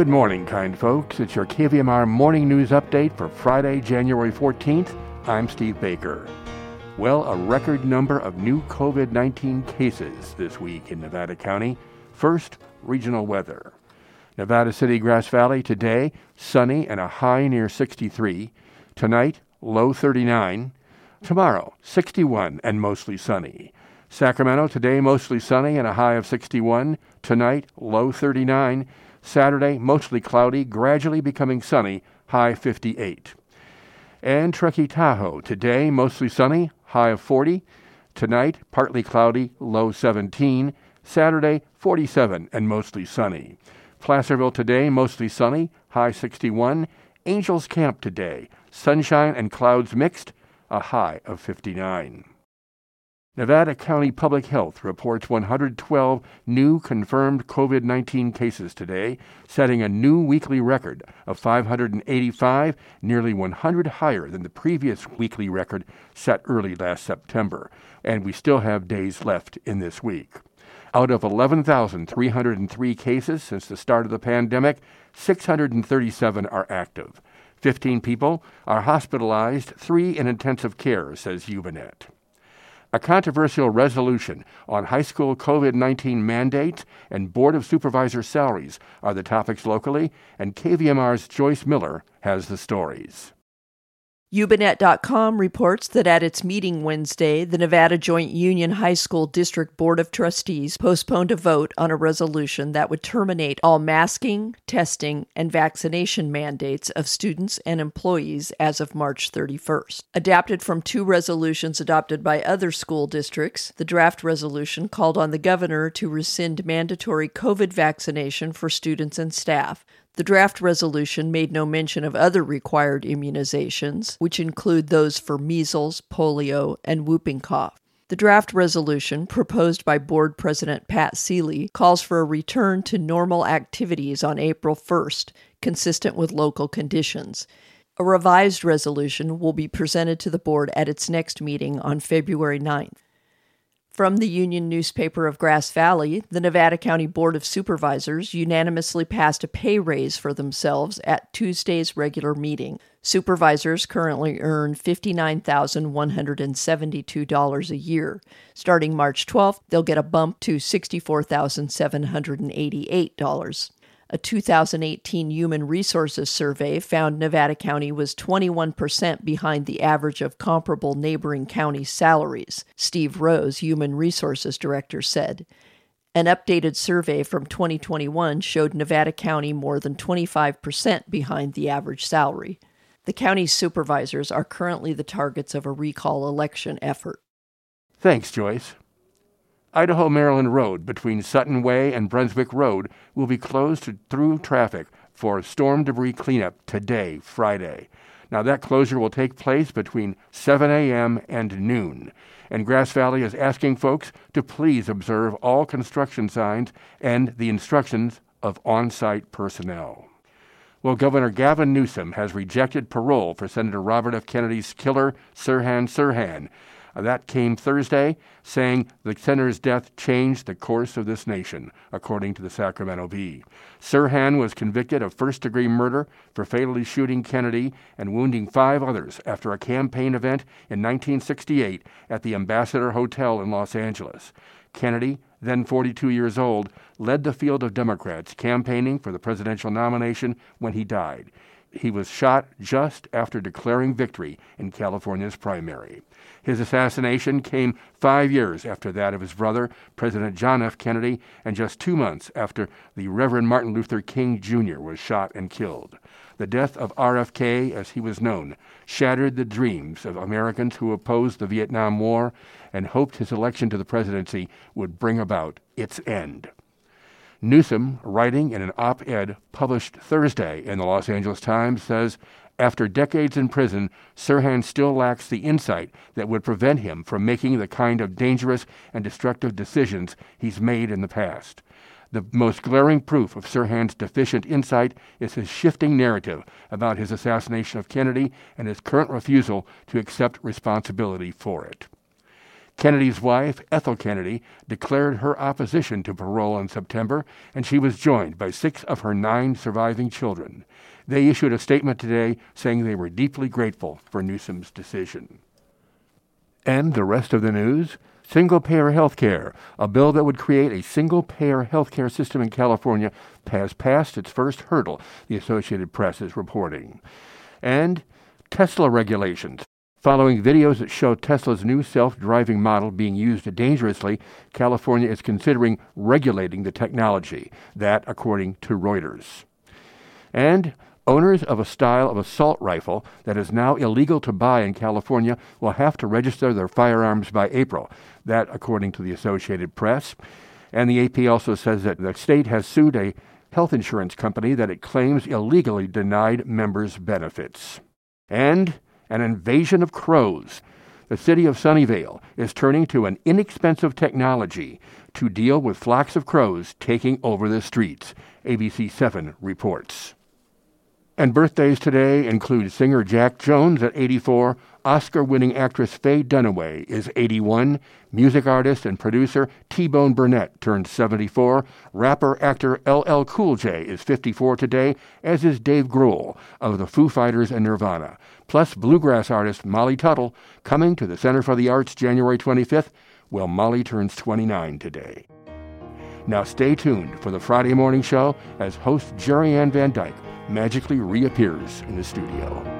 Good morning, kind folks. It's your KVMR morning news update for Friday, January 14th. I'm Steve Baker. Well, a record number of new COVID 19 cases this week in Nevada County. First, regional weather. Nevada City, Grass Valley today, sunny and a high near 63. Tonight, low 39. Tomorrow, 61 and mostly sunny. Sacramento today, mostly sunny and a high of 61. Tonight, low 39. Saturday, mostly cloudy, gradually becoming sunny, high 58. And Truckee Tahoe today, mostly sunny, high of 40. Tonight, partly cloudy, low 17. Saturday, 47 and mostly sunny. Placerville today, mostly sunny, high 61. Angels Camp today, sunshine and clouds mixed, a high of 59. Nevada County Public Health reports 112 new confirmed COVID 19 cases today, setting a new weekly record of 585, nearly 100 higher than the previous weekly record set early last September. And we still have days left in this week. Out of 11,303 cases since the start of the pandemic, 637 are active. 15 people are hospitalized, three in intensive care, says YubaNet. A controversial resolution on high school COVID 19 mandates and Board of Supervisor salaries are the topics locally, and KVMR's Joyce Miller has the stories. YubaNet.com reports that at its meeting Wednesday, the Nevada Joint Union High School District Board of Trustees postponed a vote on a resolution that would terminate all masking, testing, and vaccination mandates of students and employees as of March 31st. Adapted from two resolutions adopted by other school districts, the draft resolution called on the governor to rescind mandatory COVID vaccination for students and staff. The draft resolution made no mention of other required immunizations, which include those for measles, polio, and whooping cough. The draft resolution, proposed by Board President Pat Seeley, calls for a return to normal activities on April 1st, consistent with local conditions. A revised resolution will be presented to the Board at its next meeting on February 9th. From the Union newspaper of Grass Valley, the Nevada County Board of Supervisors unanimously passed a pay raise for themselves at Tuesday's regular meeting. Supervisors currently earn $59,172 a year. Starting March 12th, they'll get a bump to $64,788. A 2018 Human Resources survey found Nevada County was 21% behind the average of comparable neighboring county salaries, Steve Rose, Human Resources Director, said. An updated survey from 2021 showed Nevada County more than 25% behind the average salary. The county's supervisors are currently the targets of a recall election effort. Thanks, Joyce. Idaho Maryland Road between Sutton Way and Brunswick Road will be closed to through traffic for storm debris cleanup today, Friday. Now, that closure will take place between 7 a.m. and noon. And Grass Valley is asking folks to please observe all construction signs and the instructions of on site personnel. Well, Governor Gavin Newsom has rejected parole for Senator Robert F. Kennedy's killer, Sirhan Sirhan. Uh, that came Thursday, saying the senator's death changed the course of this nation, according to the Sacramento Bee. Sirhan was convicted of first degree murder for fatally shooting Kennedy and wounding five others after a campaign event in 1968 at the Ambassador Hotel in Los Angeles. Kennedy, then 42 years old, led the field of Democrats campaigning for the presidential nomination when he died. He was shot just after declaring victory in California's primary. His assassination came five years after that of his brother, President John F. Kennedy, and just two months after the Reverend Martin Luther King Jr. was shot and killed. The death of RFK, as he was known, shattered the dreams of Americans who opposed the Vietnam War and hoped his election to the presidency would bring about its end. Newsom, writing in an op ed published Thursday in the Los Angeles Times, says after decades in prison, Sirhan still lacks the insight that would prevent him from making the kind of dangerous and destructive decisions he's made in the past. The most glaring proof of Sirhan's deficient insight is his shifting narrative about his assassination of Kennedy and his current refusal to accept responsibility for it. Kennedy's wife, Ethel Kennedy, declared her opposition to parole in September, and she was joined by six of her nine surviving children. They issued a statement today saying they were deeply grateful for Newsom's decision. And the rest of the news single payer health care, a bill that would create a single payer health care system in California, has passed its first hurdle, the Associated Press is reporting. And Tesla regulations. Following videos that show Tesla's new self driving model being used dangerously, California is considering regulating the technology. That, according to Reuters. And owners of a style of assault rifle that is now illegal to buy in California will have to register their firearms by April. That, according to the Associated Press. And the AP also says that the state has sued a health insurance company that it claims illegally denied members benefits. And an invasion of crows. The city of Sunnyvale is turning to an inexpensive technology to deal with flocks of crows taking over the streets, ABC 7 reports. And birthdays today include singer Jack Jones at 84, Oscar winning actress Faye Dunaway is 81, music artist and producer T Bone Burnett turned 74, rapper actor LL Cool J is 54 today, as is Dave Grohl of the Foo Fighters and Nirvana, plus bluegrass artist Molly Tuttle coming to the Center for the Arts January 25th. Well, Molly turns 29 today. Now stay tuned for the Friday morning show as host Jerry Ann Van Dyke magically reappears in the studio.